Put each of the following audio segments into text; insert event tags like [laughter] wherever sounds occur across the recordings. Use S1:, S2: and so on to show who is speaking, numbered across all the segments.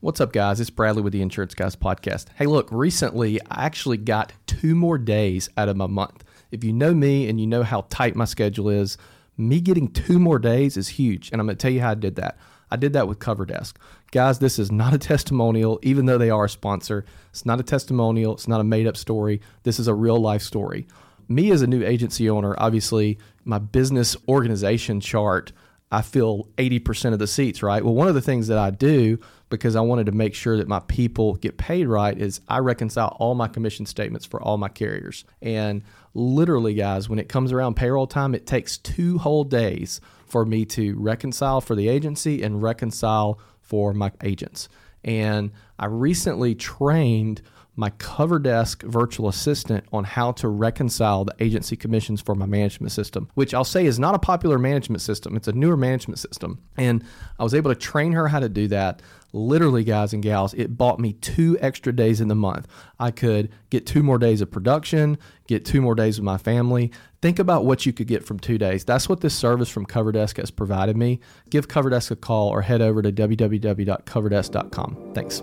S1: What's up, guys? It's Bradley with the Insurance Guys Podcast. Hey, look, recently I actually got two more days out of my month. If you know me and you know how tight my schedule is, me getting two more days is huge. And I'm going to tell you how I did that. I did that with CoverDesk. Guys, this is not a [laughs] testimonial, even though they are a sponsor. It's not a testimonial, it's not a made up story. This is a real life story. Me as a new agency owner, obviously, my business organization chart I fill 80% of the seats, right? Well, one of the things that I do because I wanted to make sure that my people get paid right is I reconcile all my commission statements for all my carriers. And literally, guys, when it comes around payroll time, it takes two whole days for me to reconcile for the agency and reconcile for my agents. And I recently trained my CoverDesk virtual assistant on how to reconcile the agency commissions for my management system, which I'll say is not a popular management system. It's a newer management system. And I was able to train her how to do that. Literally, guys and gals, it bought me two extra days in the month. I could get two more days of production, get two more days with my family. Think about what you could get from two days. That's what this service from CoverDesk has provided me. Give CoverDesk a call or head over to www.coverdesk.com. Thanks.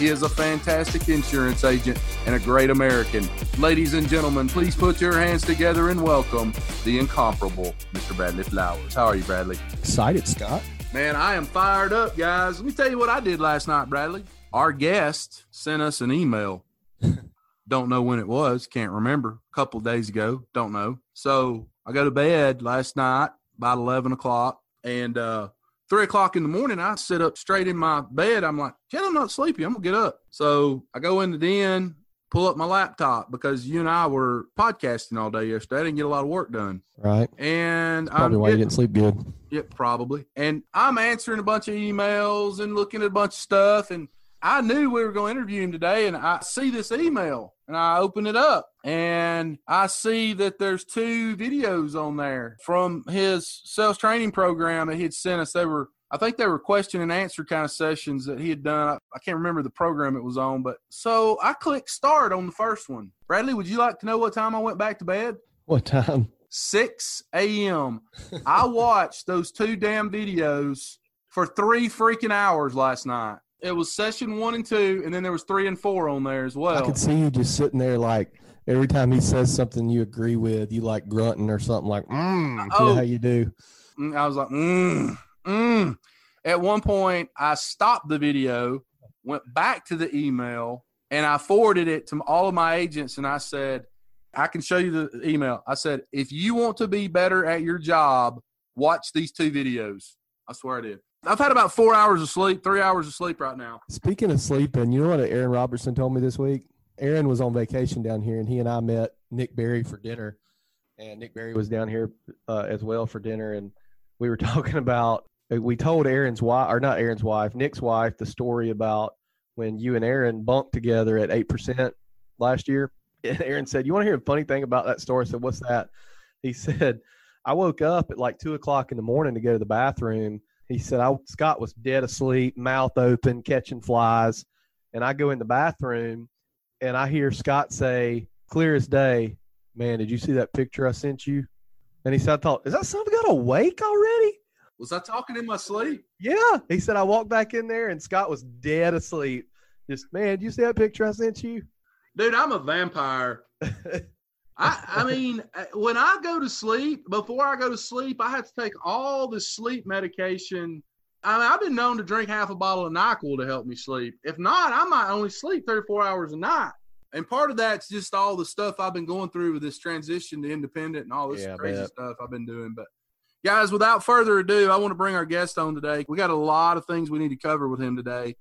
S2: is a fantastic insurance agent and a great American. Ladies and gentlemen, please put your hands together and welcome the incomparable Mr. Bradley Flowers. How are you, Bradley?
S3: Excited, Scott.
S2: Man, I am fired up, guys. Let me tell you what I did last night, Bradley. Our guest sent us an email. [laughs] Don't know when it was. Can't remember. A couple days ago. Don't know. So I go to bed last night about 11 o'clock and uh, three o'clock in the morning, I sit up straight in my bed. I'm like, Jen, I'm not sleepy. I'm gonna get up. So I go in the den, pull up my laptop because you and I were podcasting all day yesterday. I didn't get a lot of work done.
S3: Right.
S2: And
S3: That's probably
S2: I'm
S3: why
S2: getting,
S3: you didn't sleep good.
S2: Yep, probably. And I'm answering a bunch of emails and looking at a bunch of stuff. And I knew we were going to interview him today. And I see this email and I open it up and I see that there's two videos on there from his sales training program that he had sent us. They were, I think they were question and answer kind of sessions that he had done. I, I can't remember the program it was on, but so I clicked start on the first one. Bradley, would you like to know what time I went back to bed?
S3: What time?
S2: 6 a.m. I watched those two damn videos for three freaking hours last night. It was session one and two, and then there was three and four on there as well.
S3: I could see you just sitting there like every time he says something you agree with, you like grunting or something like, mm, you know
S2: Oh.
S3: how you do.
S2: Mm, I was like, mm, mm. At one point, I stopped the video, went back to the email, and I forwarded it to all of my agents. And I said, I can show you the email. I said, if you want to be better at your job, watch these two videos. I swear I did. I've had about four hours of sleep, three hours of sleep right now.
S3: Speaking of sleeping, you know what Aaron Robertson told me this week? Aaron was on vacation down here and he and I met Nick Berry for dinner. And Nick Berry was down here uh, as well for dinner. And we were [laughs] talking about, uh, we told Aaron's wife, or not Aaron's wife, Nick's wife, the story about when you and Aaron bunked together at 8% last year. [laughs] And Aaron said, You want to hear a funny thing about that story? I said, What's that? He [laughs] said, I woke up at like two o'clock in the morning to go to the bathroom. He said, I, Scott was dead asleep, mouth open, catching flies. And I go in the bathroom and I hear Scott say, clear as day, man, did you see that picture I sent you? And he said, I thought, is that son got awake already?
S2: Was I talking in my sleep?
S3: Yeah. He said, I walked back in there and Scott was dead asleep. Just, man, did you see that picture I sent you?
S2: Dude, I'm a vampire. [laughs] I, I mean, uh, when I go to sleep, before I go to sleep, I have to take all the sleep medication. I mean, I've been known to drink half a bottle of NyQuil to help me sleep. If not, I might only sleep 34 hours a night. And part of that's just all the stuff I've been going through with this transition to independent and all this
S3: Yeah,
S2: crazy stuff I've been doing. But guys, without further ado, I want to bring our guest on today. We got a lot of things we need to cover with him today.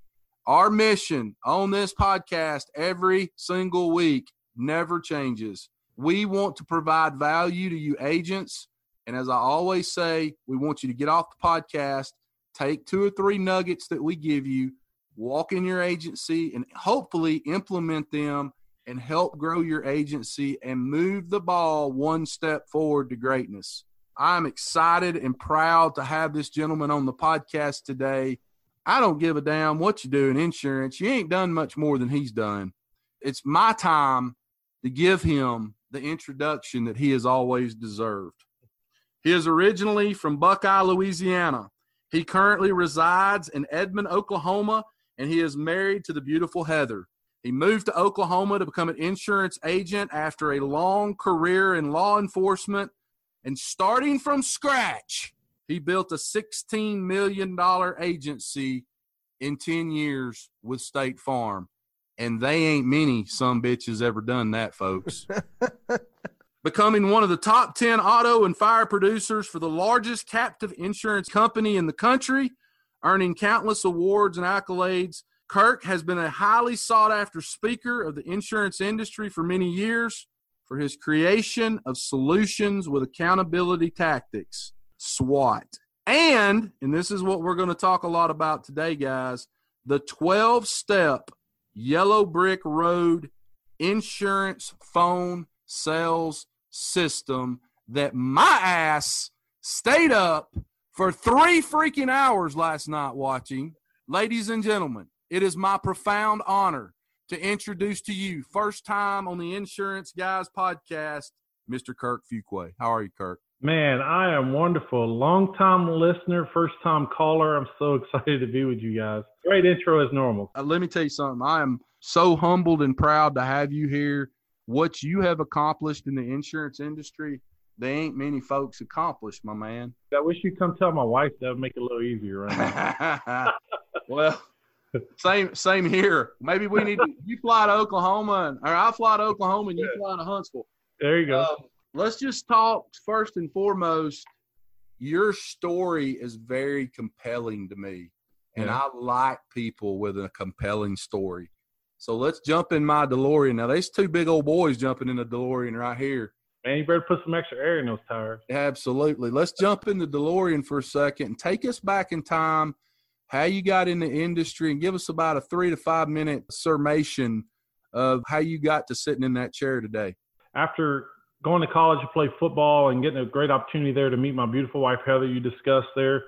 S2: Our mission on this podcast every single week never changes. We want to provide value to you agents. And as I always say, we want you to get off the podcast, take two or three nuggets that we give you, walk in your agency and hopefully implement them and help grow your agency and move the ball one step forward to greatness. I'm excited and proud to have this gentleman on the podcast today. I don't give a damn what you do in insurance. You ain't done much more than he's done. It's my time to give him the introduction that he has always deserved. He is originally from Buckeye, Louisiana. He currently resides in Edmond, Oklahoma, and he is married to the beautiful Heather. He moved to Oklahoma to become an insurance agent after a long career in law enforcement. And starting from scratch, he built a $16 million agency in 10 years with State Farm. And they ain't many some bitches ever done that, folks. [laughs] Becoming one of the top 10 auto and fire producers for the largest captive insurance company in the country, earning countless awards and accolades. Kirk has been a highly sought after speaker of the insurance industry for many years for his creation of solutions with accountability tactics, SWAT. And, and this is what we're going to talk a lot about today, guys the 12 step yellow brick road insurance phone sales system that my ass stayed up for three freaking hours last night watching. Ladies and gentlemen, it is my profound honor to introduce to you, first time on the Insurance Guys podcast, Mr. Kirk Fuqua. How are you, Kirk?
S4: Man, I am wonderful. Long time listener, first time caller. I'm so [laughs] excited to be with you guys. Great intro as normal.
S2: Uh, let me tell you something. I am so humbled and proud to have you here. What you have accomplished in the insurance industry, they ain't many folks accomplished, my man.
S4: I wish you'd come tell my wife that would make it a little easier right [laughs] [laughs]
S2: well, same same here. Maybe we need to, you fly to Oklahoma and, or I fly to Oklahoma and you fly to Huntsville.
S4: There you go.
S2: Um, let's just talk first and foremost. Your story is very compelling to me, and
S4: Yeah.
S2: I like people with a compelling story. So let's jump in my DeLorean. Now, there's two big old boys jumping in the DeLorean right here.
S4: Man, you better put some extra air in those tires.
S2: Absolutely. Let's jump in the DeLorean for a second and take us back in time, how you got in the industry, and give us about a three to five minute summation of how you got to sitting in that chair today.
S4: After going to college to play football and getting a great opportunity there to meet my beautiful wife Heather, you discussed there.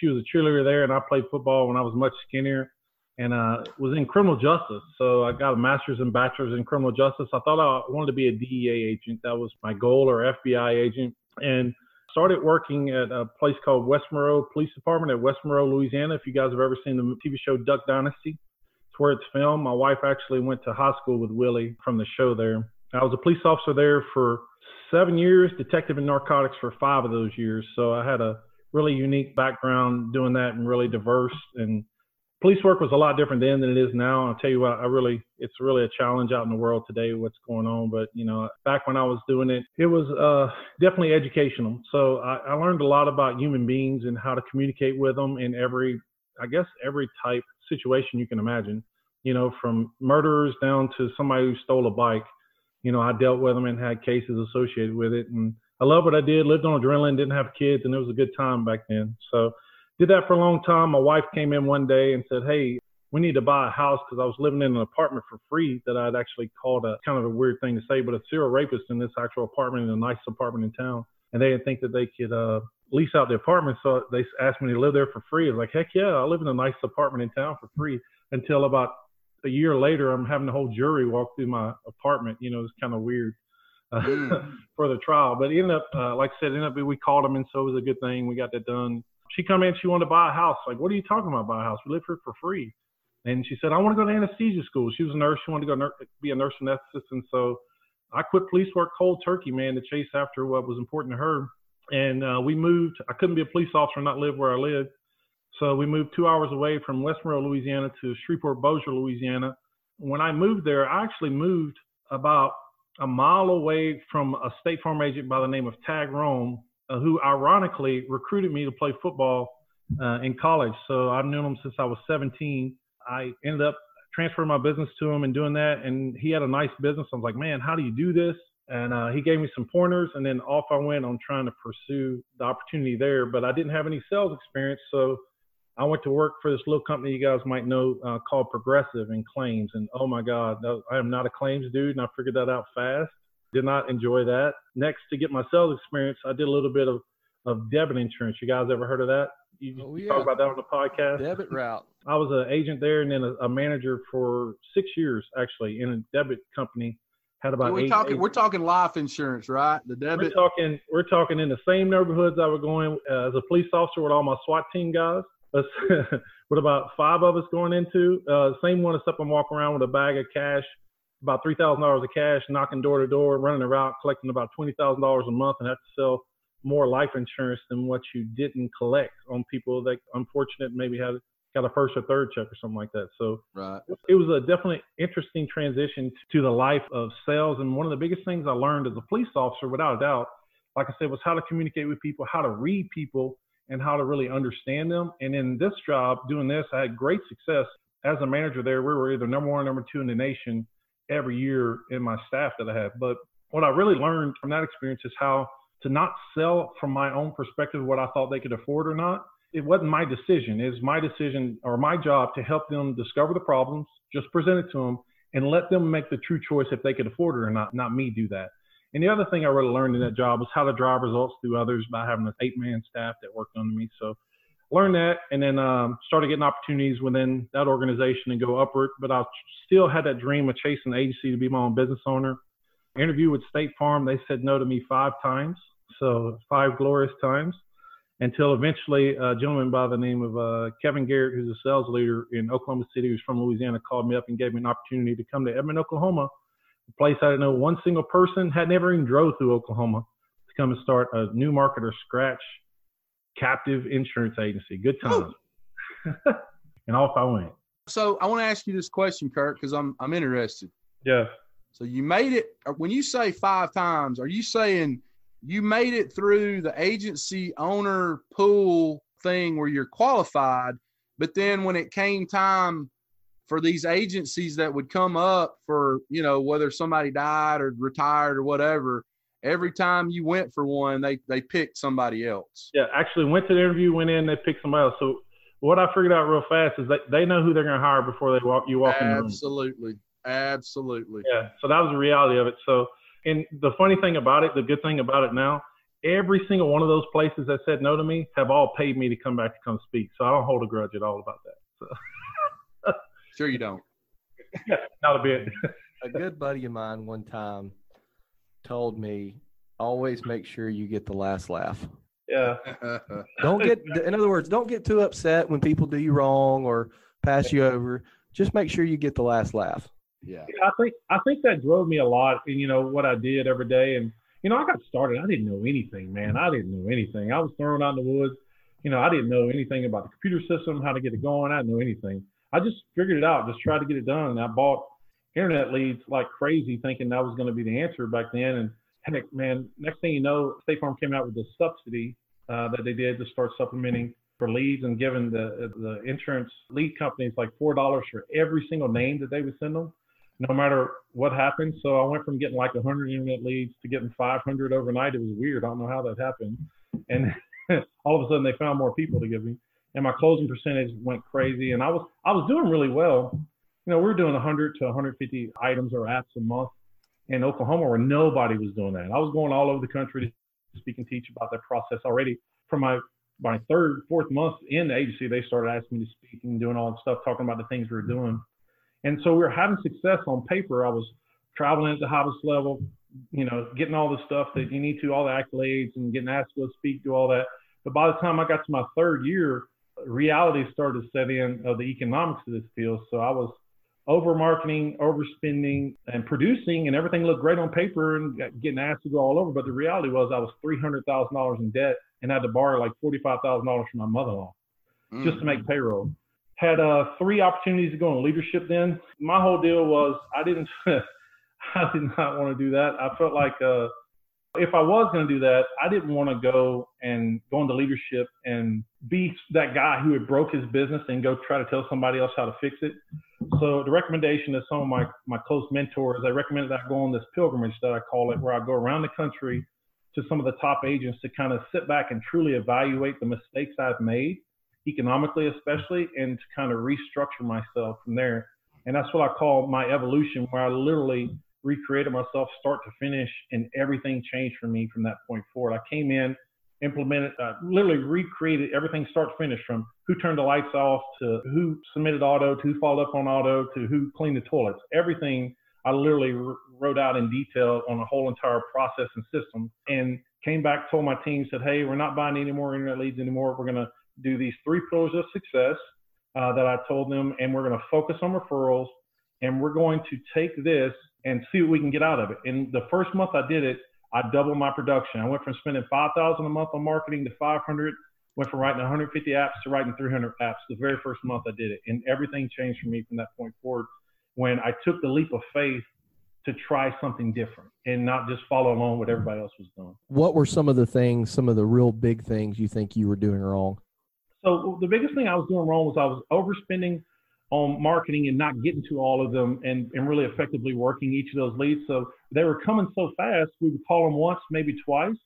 S4: She was a cheerleader there, and I played football when I was much skinnier, and uh, was in criminal justice. So I got a master's and bachelor's in criminal justice. I thought I wanted to be a DEA agent. That was my goal, or FBI agent, and started working at a place called West Monroe Police Department at West Monroe, Louisiana. If you guys have ever seen the TV show Duck Dynasty, it's where it's filmed. My wife actually went to high school with Willie from the show there. I was a police officer there for seven years, detective in narcotics for five of those years. So I had a really unique background doing that and really diverse. And police work was a lot different then than it is now. I'll tell you what, I really, it's really a challenge out in the world today, what's going on. But, you know, back when I was doing it, it was uh, definitely educational. So I, I learned a lot about human beings and how to communicate with them in every, I guess, every type situation you can imagine, you know, from murderers down to somebody who stole a bike you know, I dealt with them and had cases associated with it. And I love what I did, lived on adrenaline, didn't have kids, and it was a good time back then. So did that for a long time. My wife came in one day and said, Hey, we need to buy a house because I was living in an apartment for free that I'd actually called a kind of a weird thing to say, but a serial rapist in this actual apartment in a nice apartment in town. And they didn't think that they could uh, lease out the apartment. So they asked me to live there for free. I was like, heck yeah, I live in a nice apartment in town for free until about a year later, I'm having the whole jury walk through my apartment. You know, it's kind of weird uh,
S2: Mm. [laughs]
S4: for the trial. But ended up, uh, like I said, ended up we called them, and so it was a good thing. We got that done. She come in, she wanted to buy a house. Like, what are you talking about? Buy a house? We live here for free. And she said, I want to go to anesthesia school. She was a nurse. She wanted to go nur- be a nurse anesthetist. And so I quit police work cold turkey, man, to chase after what was important to her. And uh, we moved. I couldn't be a police officer and not live where I lived. So we moved two hours away from West Monroe, Louisiana to Shreveport, Bossier, Louisiana. When I moved there, I actually moved about a mile away from a State Farm agent by the name of Tag Rome, uh, who ironically recruited me to play football uh, in college. So I've known him since I was 17. I ended up transferring my business to him and doing that. And he had a nice business. I was like, man, how do you do this? And uh, he gave me some pointers, and then off I went on trying to pursue the opportunity there. But I didn't have any sales experience, so I went to work for this little company you guys might know uh, called Progressive in claims. And oh my God, I am not a claims dude, and I figured that out fast. Did not enjoy that. Next, to get my sales experience, I did a little bit of, of debit insurance. You guys ever heard of that? You, oh, yeah. talk about that on the podcast.
S3: Debit route. [laughs]
S4: I was an agent there and then a, a manager for six years actually in a debit company had about.
S2: We're talking. we we're talking life insurance, right? The debit.
S4: We're talking. We're talking in the same neighborhoods I was going uh, as a police officer with all my SWAT team guys. [laughs] with about five of us going into uh, same one except I'm walking around with a bag of cash, about three thousand dollars of cash, knocking door to door, running around collecting about twenty thousand dollars a month, and have to sell more life insurance than what you didn't collect on people that unfortunate maybe had got a first or third check or something like that. So
S2: right.
S4: it was a definitely interesting transition to the life of sales. And one of the biggest things I learned as a police officer, without a doubt, like I said, was how to communicate with people, how to read people, and how to really understand them. And in this job, doing this, I had great success as a manager there. We were either number one or number two in the nation every year in my staff that I had. But what I really learned from that experience is how to not sell from my own perspective what I thought they could afford or not, it wasn't my decision. It's my decision or my job to help them discover the problems, just present it to them, and let them make the true choice if they could afford it or not, not me do that. And the other thing I really learned in that job was how to drive results through others by having an eight man staff that worked under me. So learned that and then um, started getting opportunities within that organization and go upward. But I still had that dream of chasing the agency to be my own business owner. Interview with State Farm, they said no to me five times. So five glorious times until eventually a gentleman by the name of uh, Kevin Garrett, who's a sales leader in Oklahoma City, who's from Louisiana, called me up and gave me an opportunity to come to Edmond, Oklahoma, a place I didn't know one single person, had never even drove through Oklahoma, to come and start a new market or scratch captive insurance agency. Good oh. time. [laughs] and off I went.
S2: So I want to ask you this question, Kirk, because I'm I'm interested.
S4: Yeah.
S2: So you made it. Uh, when you say five times, are you saying you made it through the agency owner pool thing where you're qualified. But then when it came time for these agencies that would come up for, you know, whether somebody died or retired or whatever, every time you went for one, they, they picked somebody else.
S4: Yeah, actually went to the interview, went in, they picked somebody else. So what I figured out real fast is that they know who they're going to hire before they walk you walk
S2: Absolutely.
S4: in the room.
S2: Absolutely. Absolutely.
S4: Yeah. So that was the reality of it. So and the funny thing about it, the good thing about it now, every single one of those places that said no to me have all paid me to come back to come speak. So I don't hold a grudge at all about that.
S2: So. [laughs] sure you don't. [laughs]
S4: not a bit.
S3: a good buddy of mine one time told me, always make sure you get the last laugh.
S4: Yeah. [laughs]
S3: don't get, in other words, don't get too upset when people do you wrong or pass you over. Just make sure you get the last laugh.
S2: Yeah.
S4: I think I think that drove me a lot in you know what I did every day, and you know I got started. I didn't know anything, man. I didn't know anything. I was thrown out in the woods. You know, I didn't know anything about the computer system, how to get it going. I didn't know anything. I just figured it out, just tried to get it done, and I bought internet leads like crazy, thinking that was going to be the answer back then. And heck, man, next thing you know, State Farm came out with a subsidy uh, that they did to start supplementing for leads and giving the the insurance lead companies like four dollars for every single name that they would send them no matter what happened. So I went from getting like 100 internet leads to getting 500 overnight. It was weird. I don't know how that happened. And [laughs] all of a sudden they found more people to give me, and my closing percentage went crazy. And I was I was doing really well. You know, we were doing 100 to 150 items or apps a month in Oklahoma, where nobody was doing that. I was going all over the country to speak and teach about that process already. From my my third, fourth month in the agency, they started asking me to speak and doing all the stuff, talking about the things we were doing. And so we were having success on paper. I was traveling at the highest level, you know, getting all the stuff that you need to, all the accolades and getting asked to go speak, do all that. But by the time I got to my third year, reality started to set in of the economics of this field. So I was over marketing, overspending, and producing, and everything looked great on paper and getting asked to go all over. But the reality was I was $300,000 in debt and had to borrow like $45,000 from my mother in law mm-hmm. just to make payroll had uh, three opportunities to go in leadership then. My whole deal was I didn't, [laughs] I did not want to do that. I felt like uh, if I was going to do that, I didn't want to go and go into leadership and be that guy who had broke his business and go try to tell somebody else how to fix it. So the recommendation of some of my, my close mentors, I recommended that I go on this pilgrimage that I call it, where I go around the country to some of the top agents to kind of sit back and truly evaluate the mistakes I've made economically, especially, and to kind of restructure myself from there. And that's what I call my evolution, where I literally recreated myself start to finish, and everything changed for me from that point forward. I came in, implemented, uh, literally recreated everything start to finish from who turned the lights off to who submitted auto to who followed up on auto to who cleaned the toilets. Everything I literally wrote out in detail on the whole entire process and system and came back, told my team, said, hey, we're not buying any more internet leads anymore. We're going to do these three pillars of success uh, that I told them, and we're going to focus on referrals, and we're going to take this and see what we can get out of it. And the first month I did it, I doubled my production. I went from spending 5,000 a month on marketing to 500. Went from writing 150 apps to writing 300 apps the very first month I did it, and everything changed for me from that point forward. When I took the leap of faith to try something different and not just follow along what everybody else was doing.
S3: What were some of the things, some of the real big things you think you were doing wrong?
S4: So the biggest thing I was doing wrong was I was overspending on marketing and not getting to all of them and, and really effectively working each of those leads. So they were coming so fast, we would call them once, maybe twice.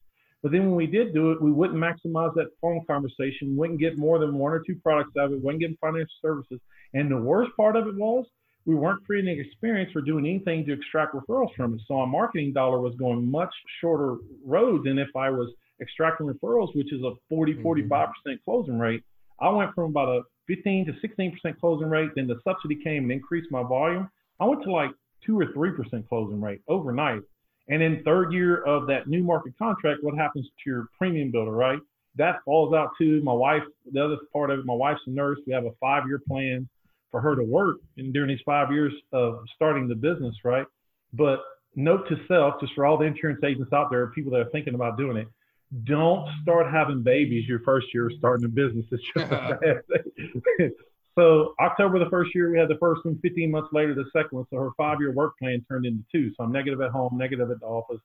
S4: But then when we did do it, we wouldn't maximize that phone conversation, wouldn't get more than one or two products out of it, wouldn't get financial services. And the worst part of it was we weren't creating an experience or doing anything to extract referrals from it. So our marketing dollar was going much shorter road than if I was extracting referrals, which is a 40, 45% mm-hmm. closing rate. I went from about a 15 to 16% closing rate. Then the subsidy came and increased my volume. I went to like two or 3% closing rate overnight. And in third year of that new market contract, what happens to your premium builder, right? That falls out to my wife. The other part of it, my wife's a nurse. We have a five year plan for her to work and during these five years of starting the business, right? But note to self, just for all the insurance agents out there, people that are thinking about doing it, don't start having babies your first year starting a business. It's just a [laughs] bad thing. [laughs] so October the first year, we had the first one. 15 months later, the second one. So her five-year work plan turned into two. So I'm negative at home, negative at the office.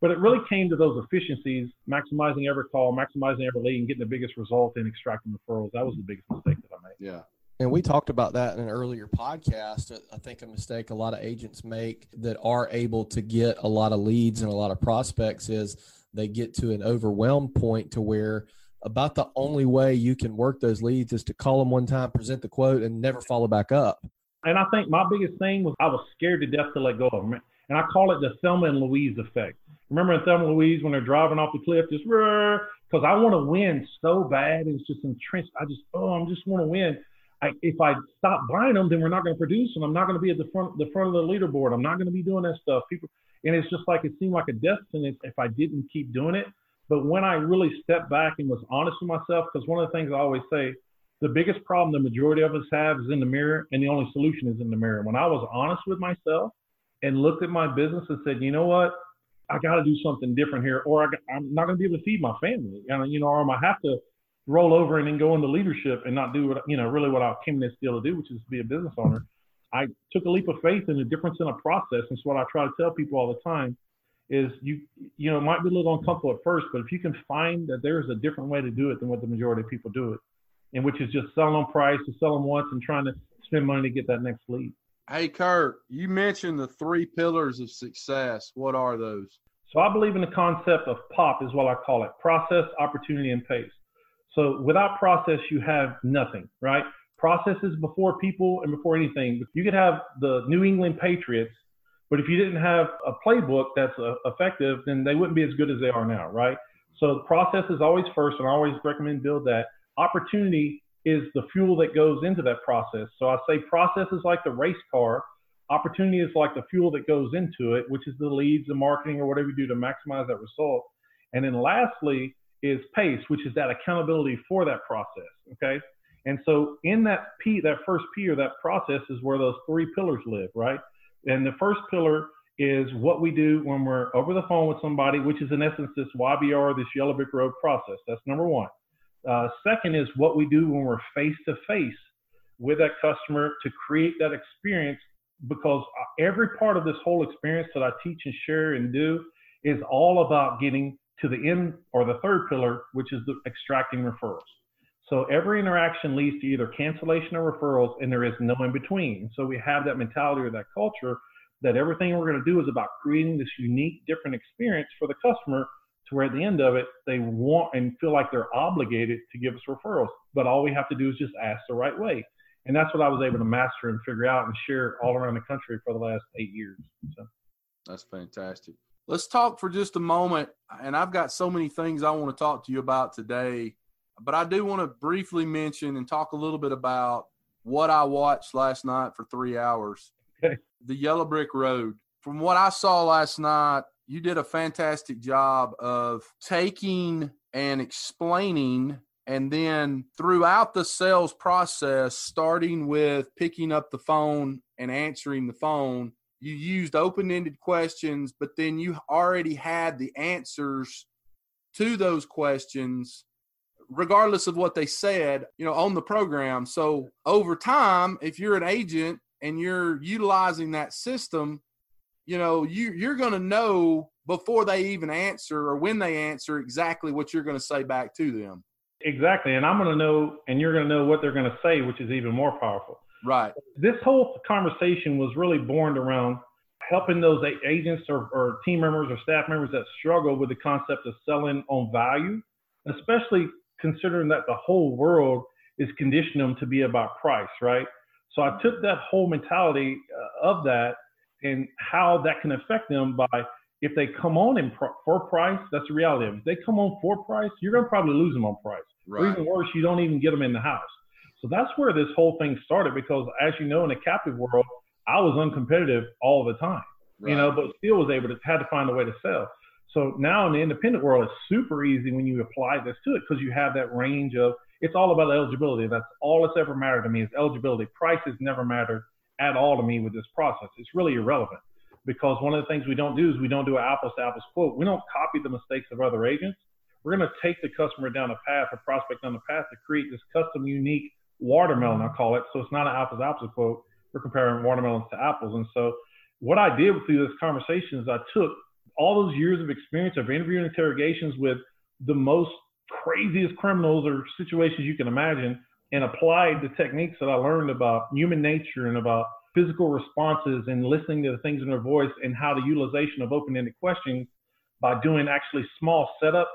S4: But it really came to those efficiencies, maximizing every call, maximizing every lead, and getting the biggest result in extracting referrals. That was the biggest mistake that I made.
S3: Yeah. And we talked about that in an earlier podcast. I think a mistake a lot of agents make that are able to get a lot of leads and a lot of prospects is they get to an overwhelmed point to where about the only way you can work those leads is to call them one time, present the quote, and never follow back up.
S4: And I think my biggest thing was I was scared to death to let go of them. And I call it the Thelma and Louise effect. Remember in Thelma and Louise when they're driving off the cliff, just because I want to win so bad. It's just entrenched. I just, oh, I just want to win. I, if I stop buying them, then we're not going to produce them. I'm not going to be at the front, the front of the leaderboard. I'm not going to be doing that stuff. People, and it's just like it seemed like a death sentence if I didn't keep doing it. But when I really stepped back and was honest with myself, because one of the things I always say, the biggest problem the majority of us have is in the mirror, and the only solution is in the mirror. When I was honest with myself and looked at my business and said, you know what, I got to do something different here, or I, am not going to be able to feed my family, and you know, or I have to roll over and then go into leadership and not do what you know really what I came in this deal to do, which is be a business owner. I took a leap of faith in the difference in a process. And so what I try to tell people all the time is you you know it might be a little uncomfortable at first, but if you can find that there is a different way to do it than what the majority of people do it, and which is just selling on price to sell them once and trying to spend money to get that next lead.
S2: Hey Kirk, you mentioned the three pillars of success. What are those?
S4: So I believe in the concept of POP is what I call it: process, opportunity, and pace. So without process, you have nothing, right? Processes before people and before anything. You could have the New England Patriots, but if you didn't have a playbook that's uh, effective, then they wouldn't be as good as they are now, right? So the process is always first, and I always recommend build that. Opportunity is the fuel that goes into that process. So I say process is like the race car. Opportunity is like the fuel that goes into it, which is the leads, the marketing, or whatever you do to maximize that result. And then lastly is pace, which is that accountability for that process. Okay. And so in that P, that first P or that process is where those three pillars live, right? And the first pillar is what we do when we're over the phone with somebody, which is in essence this YBR, this Yellow Brick Road process. That's number one. Uh, second is what we do when we're face to face with that customer to create that experience because every part of this whole experience that I teach and share and do is all about getting to the end or the third pillar, which is the extracting referrals. So every interaction leads to either cancellation or referrals, and there is no in between. So we have that mentality or that culture that everything we're going to do is about creating this unique, different experience for the customer to where at the end of it, they want and feel like they're obligated to give us referrals. But all we have to do is just ask the right way. And that's what I was able to master and figure out and share all around the country for the last eight years. So.
S2: That's fantastic. Let's talk for just a moment. And I've got so many things I want to talk to you about today, but I do want to briefly mention and talk a little bit about what I watched last night for three hours. Okay. The Yellow Brick Road. From what I saw last night, you did a fantastic job of taking and explaining and then throughout the sales process starting with picking up the phone and answering the phone you used open-ended questions but then you already had the answers to those questions regardless of what they said you know on the program. So over time if you're an agent and you're utilizing that system you know you you're going to know before they even answer or when they answer exactly what you're going to say back to them.
S4: Exactly and i'm going to know and you're going to know what they're going to say which is even more powerful.
S2: Right.
S4: This whole conversation was really born around helping those agents or, or team members or staff members that struggle with the concept of selling on value especially considering that the whole world is conditioning them to be about price right so i took that whole mentality uh, of that and how that can affect them by if they come on in for price, that's the reality of it. If they come on for price, you're going to probably lose them on price. Right. Or even worse, you don't even get them in the house. So that's where this whole thing started because, as you know, in the captive world, I was uncompetitive all the time, right. you know, but still was able to had to find a way to sell. So now in the independent world, it's super easy when you apply this to it because you have that range of it's all about eligibility. That's all that's ever mattered to me is eligibility. Price has never mattered at all to me with this process. It's really irrelevant because one of the things we don't do is we don't do an apples to apples quote. We don't copy the mistakes of other agents. We're going to take the customer down a path, a prospect down the path to create this custom, unique watermelon, I call it. So it's not an apples to apples quote. We're comparing watermelons to apples. And so what I did through this conversation is I took all those years of experience of interviewing interrogations with the most craziest criminals or situations you can imagine and applied the techniques that I learned about human nature and about physical responses and listening to the things in their voice and how the utilization of open-ended questions by doing actually small setup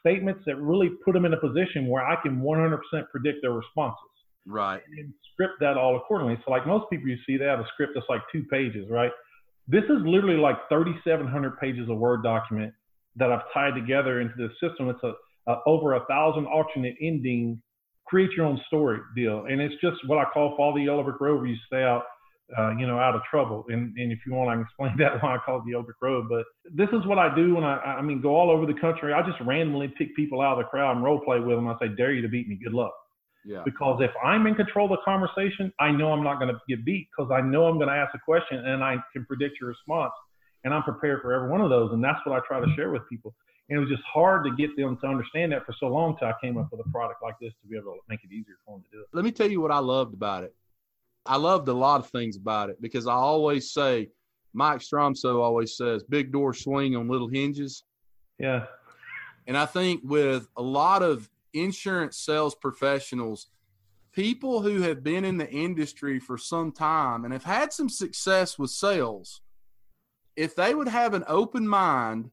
S4: statements that really put them in a position where I can 100% predict their responses.
S2: Right.
S4: And script that all accordingly. So like most people you see, they have a script that's like two pages, right? This is literally like 3,700 pages of Word document that I've tied together into this system. It's a, a over a thousand alternate ending create your own story deal. And it's just what I call follow the yellow brick road where you stay out, uh, you know, out of trouble. And, and if you want, I can explain [laughs] that why I call it the yellow brick road. But this is what I do when I, I mean, go all over the country. I just randomly pick people out of the crowd and role play with them. I say, dare you to beat me. Good luck.
S2: Yeah.
S4: Because if I'm in control of the conversation, I know I'm not going to get beat because I know I'm going to ask a question and I can predict your response. And I'm prepared for every one of those. And that's what I try to mm-hmm. share with people. And it was just hard to get them to understand that for so long till I came up with a product like this to be able to make it easier for them to do it.
S2: Let me tell you what I loved about it. I loved a lot of things about it because I always say, Mike Stromsoe always says, big doors swing on little hinges.
S4: Yeah.
S2: And I think with a lot of insurance sales professionals, people who have been in the industry for some time and have had some success with sales, if they would have an open mind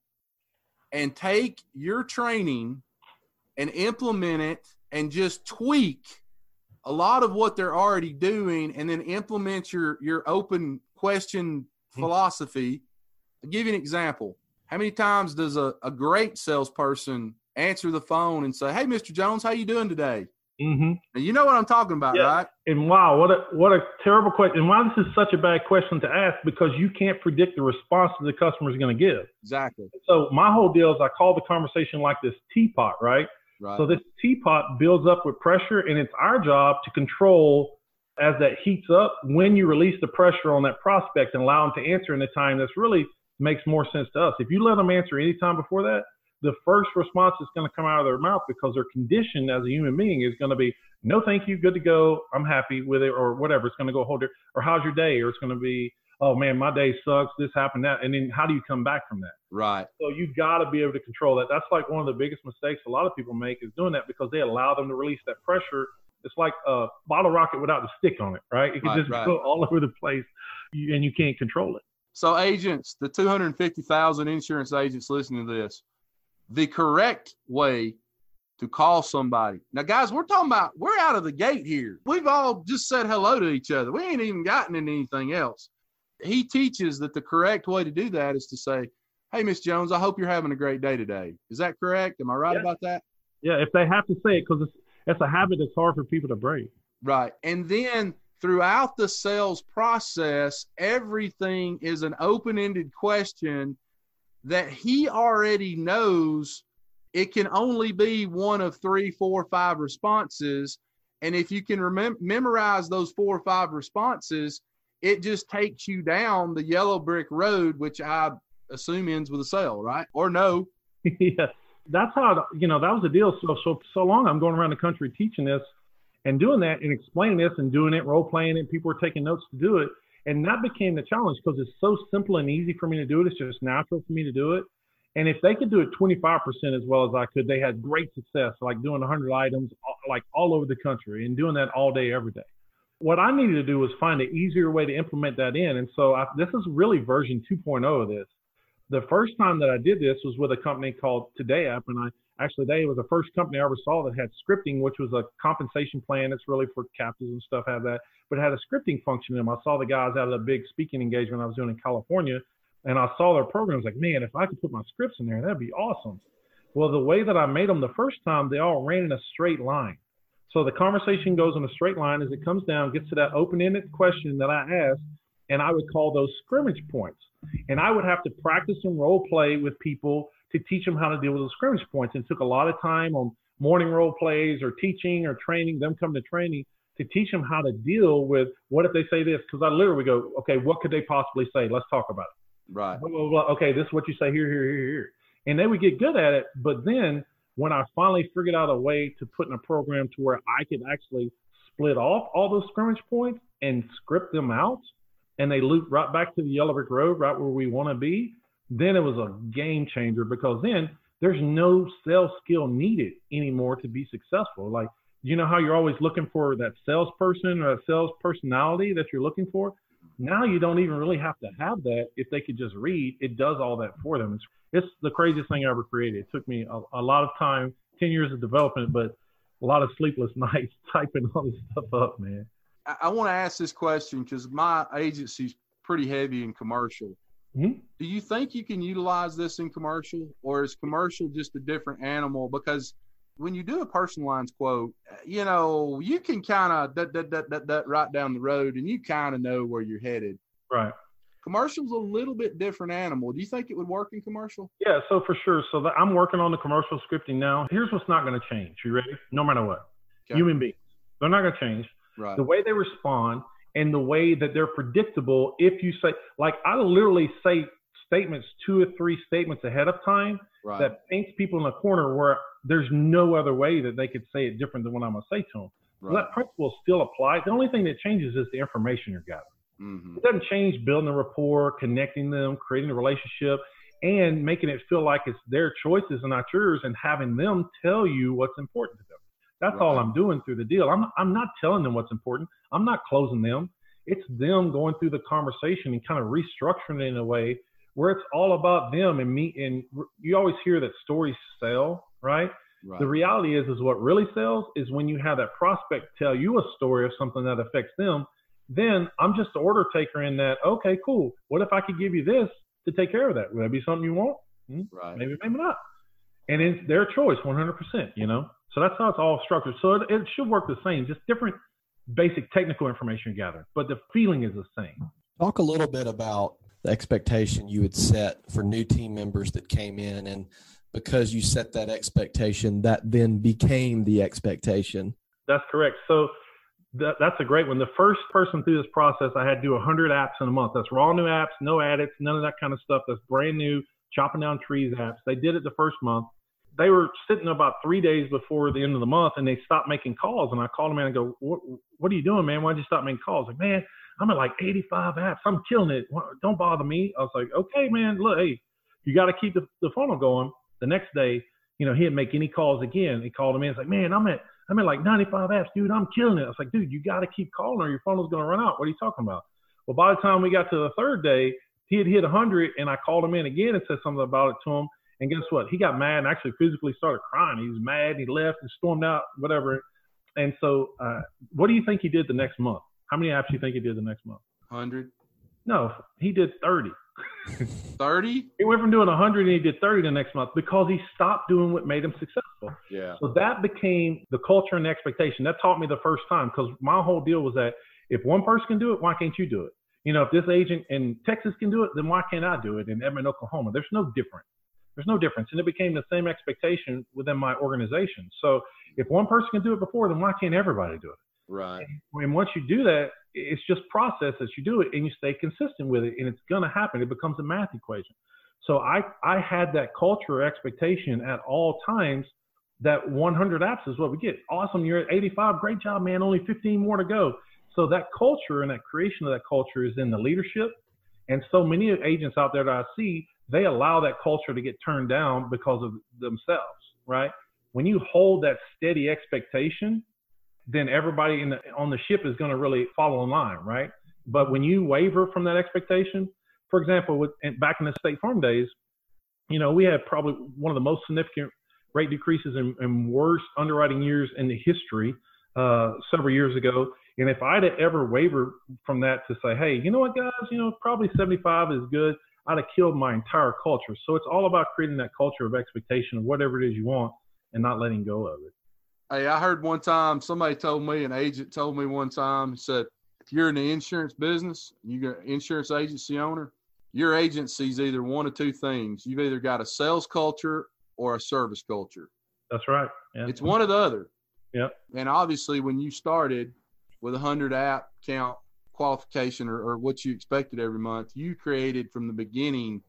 S2: and take your training and implement it and just tweak a lot of what they're already doing and then implement your your open question mm-hmm. philosophy I'll give you an example how many times does a, a great salesperson answer the phone and say hey mr jones how you doing today
S4: Mm-hmm.
S2: And you know what I'm talking about, yeah. right?
S4: And wow, what a what a terrible question. And why this is such a bad question to ask because you can't predict the response that the customer is going to give.
S2: Exactly.
S4: So my whole deal is I call the conversation like this teapot, right?
S2: Right.
S4: So this teapot builds up with pressure, and it's our job to control as that heats up when you release the pressure on that prospect and allow them to answer in a time that's really makes more sense to us. If you let them answer any time before that, the first response that's going to come out of their mouth because their condition as a human being is going to be no thank you good to go i'm happy with it or whatever it's going to go hold it or how's your day? or it's going to be oh man my day sucks this happened that and then how do you come back from that?
S2: Right.
S4: So you've got to be able to control that. That's like one of the biggest mistakes a lot of people make is doing that because they allow them to release that pressure. It's like a bottle rocket without the stick on it right? It can
S2: right,
S4: just
S2: right.
S4: go [laughs] all over the place and you can't control it.
S2: So agents the 250000 insurance agents listening to this the correct way to call somebody. Now, guys, we're talking about we're out of the gate here. We've all just said hello to each other. We ain't even gotten into anything else. He teaches that the correct way to do that is to say, Hey, Miss Jones, I hope you're having a great day today. Is that correct? Am I right
S4: Yeah.
S2: about that?
S4: Yeah, if they have to say it because it's it's a habit that's hard for people to break.
S2: Right. And then throughout the sales process, everything is an open ended question that he already knows it can only be one of three, four, five responses. And if you can remem- memorize those four or five responses, it just takes you down the yellow brick road, which I assume ends with a sale, right? Or no. [laughs]
S4: yeah, that's how you know that was the deal. So so so long I'm going around the country teaching this and doing that and explaining this and doing it, role playing it. People were taking notes to do it, and that became the challenge because it's so simple and easy for me to do it. It's just natural for me to do it. And if they could do it 25% as well as I could, they had great success, like doing 100 items, like all over the country, and doing that all day, every day. What I needed to do was find an easier way to implement that in. And so I, this is really version 2.0 of this the first time that I did this was with a company called Today App, and I actually they was the first company I ever saw that had scripting, which was a compensation plan. It's really for captives and stuff have that, but had a scripting function in them. I saw the guys out of the big speaking engagement I was doing in California, and I saw their programs. Like, man, if I could put my scripts in there, that'd be awesome. Well, the way that I made them the first time, they all ran in a straight line. So the conversation goes in a straight line as it comes down, gets to that open-ended question that I asked, and I would call those scrimmage points. And I would have to practice and role play with people to teach them how to deal with those scrimmage points. And took a lot of time on morning role plays or teaching or training, them come to training to teach them how to deal with what if they say this? Because I literally go, okay, what could they possibly say? Let's talk about it.
S2: Right.
S4: Blah, blah, blah. Okay, this is what you say here, here, here, here. And they would get good at it. But then when I finally figured out a way to put in a program to where I could actually split off all those scrimmage points and script them out, and they loop right back to the yellow brick road, right where we want to be, then it was a game changer because then there's no sales skill needed anymore to be successful. Like, you know how you're always looking for that salesperson or that sales personality that you're looking for? Now you don't even really have to have that. If they could just read, it does all that for them. It's, it's the craziest thing I ever created. It took me a, a lot of time, 10 years of development, but a lot of sleepless [laughs] nights typing all this stuff up, man.
S2: I, I want to ask this question because my agency's pretty heavy in commercial.
S4: Mhm.
S2: Do you think you can utilize this in commercial, or is commercial just a different animal? Because when you do a personalized quote, uh, you know, you can kind of that that that that that right down the road, and you kind of know where you're headed.
S4: Right.
S2: Commercial's a little bit different animal. Do you think it would work in commercial?
S4: Yeah, so for sure. So that I'm working on the commercial scripting now. Here's what's not going to change. You ready? No matter what.
S2: Okay.
S4: Human beings. They're not going to change.
S2: Right.
S4: The way they respond and the way that they're predictable if you say like I literally say statements two or three statements ahead of time
S2: Right.
S4: that paints people in a corner where there's no other way that they could say it different than what I'm gonna say to them. So that principle still applies. The only thing that changes is the information you're gathering.
S2: hmm
S4: It doesn't change building a rapport, connecting them, creating a relationship, and making it feel like it's their choices and not yours, and having them tell you what's important to them. That's all I'm doing through the deal. I'm I'm not telling them what's important. I'm not closing them. It's them going through the conversation and kind of restructuring it in a way where it's all about them and me. And you always hear that stories sell, right?
S2: Right.
S4: The reality is, is what really sells is when you have that prospect tell you a story of something that affects them. Then I'm just the order taker in that. Okay, cool. What if I could give you this to take care of that? Would that be something you want? Hmm?
S2: right.
S4: Maybe, maybe not. And it's their choice, 100%. You know. So that's how it's all structured. So it, it should work the same, just different basic technical information gathered, but the feeling is the same.
S3: Talk a little bit about the expectation you would set for new team members that came in, and because you set that expectation, that then became the expectation.
S4: That's correct. So that, that's a great one. The first person through this process, I had to do 100 apps in a month. That's raw new apps, no edits, none of that kind of stuff. That's brand new, chopping down trees apps. They did it the first month. They were sitting about three days before the end of the month, and they stopped making calls. And I called them and go, "What? What are you doing, man? Why'd you stop making calls?" Like, man, I'm at like 85 apps. I'm killing it. Don't bother me. I was like, okay, man. Look, hey, you got to keep the, the funnel going. The next day, you know, he didn't make any calls again. He called him in. He's like, man, I'm at I'm at like 95 apps, dude. I'm killing it. I was like, dude, you got to keep calling or your funnel's going to run out. What are you talking about? Well, by the time we got to the third day, he had hit 100, and I called him in again and said something about it to him. And guess what? He got mad and actually physically started crying. He was mad. He left and stormed out, whatever. And so, uh, what do you think he did the next month? How many apps do you think he did the next month?
S2: 100.
S4: No, he did 30. [laughs]
S2: 30?
S4: He went from doing 100 and he did 30 the next month because he stopped doing what made him successful.
S2: Yeah.
S4: So that became the culture and the expectation. That taught me the first time because my whole deal was that if one person can do it, why can't you do it? You know, if this agent in Texas can do it, then why can't I do it in Edmond, Oklahoma? There's no difference. There's no difference. And it became the same expectation within my organization. So if one person can do it before, then why can't everybody do it?
S2: Right.
S4: And once you do that, it's just process that you do it and you stay consistent with it and it's going to happen. It becomes a math equation. So I, I had that culture expectation at all times that 100 apps is what we get. Awesome. You're at 85. Great job, man. Only 15 more to go. So that culture and that creation of that culture is in the leadership. And so many agents out there that I see, they allow that culture to get turned down because of themselves, right? When you hold that steady expectation, then everybody the, on the ship is going to really follow in line, right? But when you waver from that expectation, for example, with back in the State Farm days, you know, we had probably one of the most significant rate decreases and, and worst underwriting years in the history uh, several years ago. And if I'd ever wavered from that to say, hey, you know what, guys, you know, probably 75 is good, I'd have killed my entire culture. So it's all about creating that culture of expectation of whatever it is you want and not letting go of it.
S2: Hey, I heard one time somebody told me, an agent told me one time, he said, if you're in the insurance business, you're an insurance agency owner, your agency's either one of two things. You've either got a sales culture or a service culture.
S4: That's right.
S2: Yeah. It's one or the other.
S4: Yeah.
S2: And obviously, when you started with a hundred app count qualification or, or what you expected every month, you created from the beginning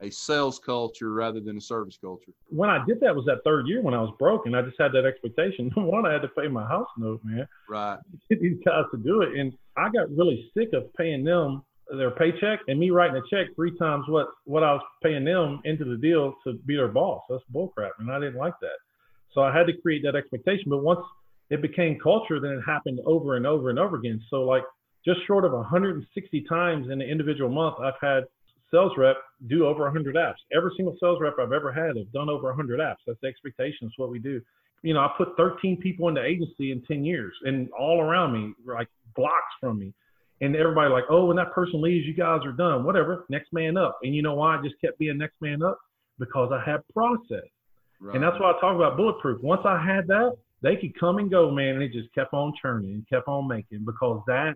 S2: a sales culture rather than a service culture.
S4: When I did that was that third year when I was broken. I just had that expectation. [laughs] One, I had to pay my house note, man.
S2: Right.
S4: Get [laughs] these guys to do it. And I got really sick of paying them their paycheck and me writing a check three times what what I was paying them into the deal to be their boss. That's bullcrap. And I didn't like that. So I had to create that expectation. But once it became culture, then it happened over and over and over again. So like just short of 160 times in an individual month, I've had sales rep do over 100 apps. Every single sales rep I've ever had have done over 100 apps. That's the expectation. It's what we do. You know, I put 13 people in the agency in 10 years and all around me, like blocks from me. And everybody like, oh, when that person leaves, you guys are done. Whatever, next man up. And you know why I just kept being next man up? Because I had process. Right. And that's why I talk about bulletproof. Once I had that, they could come and go, man, and it just kept on churning and kept on making because that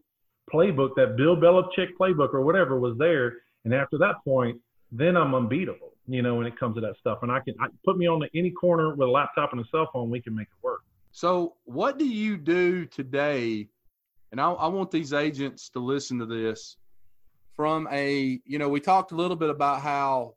S4: playbook, that Bill Belichick playbook or whatever was there. And after that point, then I'm unbeatable, you know, when it comes to that stuff. And I can I, put me on any corner with a laptop and a cell phone, we can make it work.
S2: So, what do you do today? And I, I want these agents to listen to this from a, you know, we talked a little bit about how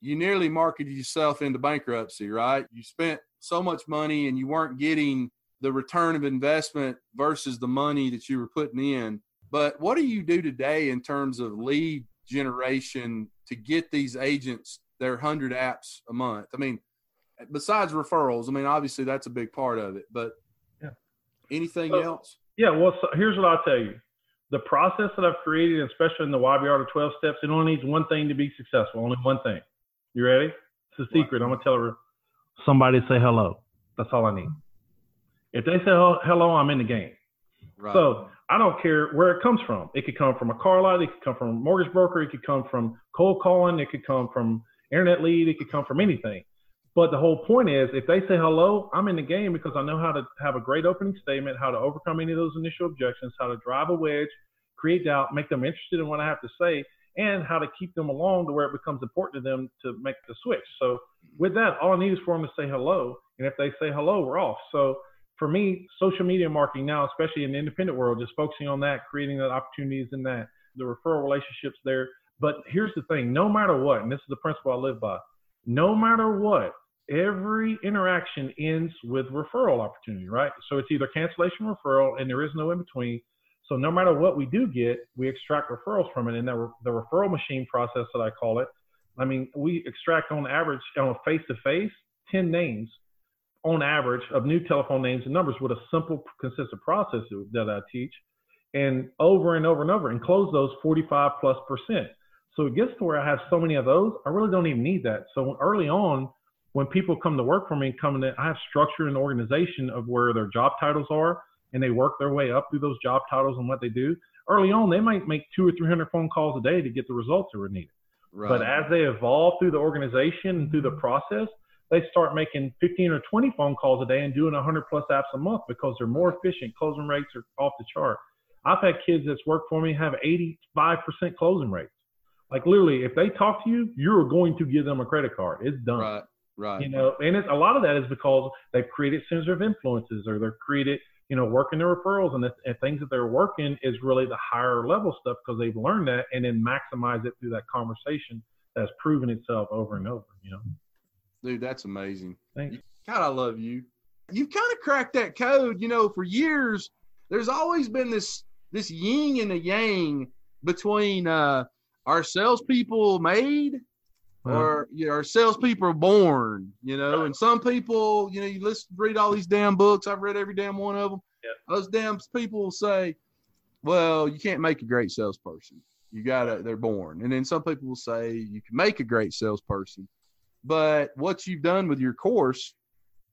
S2: you nearly marketed yourself into bankruptcy, right? You spent so much money and you weren't getting the return of investment versus the money that you were putting in. But what do you do today in terms of lead generation to get these agents their 100 apps a month? I mean, besides referrals, I mean, obviously that's a big part of it, but yeah. anything so, else?
S4: Yeah, well, so here's what I'll tell you. The process that I've created, especially in the YBR to 12 steps, it only needs one thing to be successful, only one thing. You ready? It's a secret. What? I'm going to tell her somebody say hello. That's all I need. If they say hello, I'm in the game. Right. So I don't care where it comes from. It could come from a car lot. It could come from a mortgage broker. It could come from cold calling. It could come from internet lead. It could come from anything. But the whole point is, if they say hello, I'm in the game because I know how to have a great opening statement, how to overcome any of those initial objections, how to drive a wedge, create doubt, make them interested in what I have to say, and how to keep them along to where it becomes important to them to make the switch. So with that, all I need is for them to say hello. And if they say hello, we're off. So for me, social media marketing now, especially in the independent world, just focusing on that, creating the opportunities in that, the referral relationships there. But here's the thing, no matter what, and this is the principle I live by, no matter what, every interaction ends with referral opportunity, right? So it's either cancellation referral and there is no in between. So no matter what we do get, we extract referrals from it. And the, the referral machine process that I call it, I mean, we extract on average on a face to face 10 names on average of new telephone names and numbers with a simple, consistent process that I teach and over and over and over and close those 45 plus percent. So it gets to where I have so many of those, I really don't even need that. So early on, when people come to work for me, coming in, I have structure and organization of where their job titles are, and they work their way up through those job titles and what they do. Early on, they might make two or three hundred phone calls a day to get the results that were needed. Right. But as they evolve through the organization and through the process, they start making 15 or 20 phone calls a day and doing 100 plus apps a month because they're more efficient. Closing rates are off the chart. I've had kids that's worked for me have 85% closing rates. Like literally, if they talk to you, you're going to give them a credit card. It's done.
S2: Right. Right.
S4: You know, and it's, a lot of that is because they've created centers of influences or they're created, you know, working their referrals and, the, and things that they're working is really the higher level stuff because they've learned that and then maximize it through that conversation that's proven itself over and over, you know.
S2: Dude, that's amazing.
S4: Thanks.
S2: God, I love you. You've kind of cracked that code, you know, for years. There's always been this this yin and a yang between uh, our salespeople made or you know, our salespeople are born, you know, and some people, you know, you listen, read all these damn books. I've read every damn one of them.
S4: Yeah.
S2: Those damn people say, well, you can't make a great salesperson. You gotta, they're born. And then some people will say you can make a great salesperson. But what you've done with your course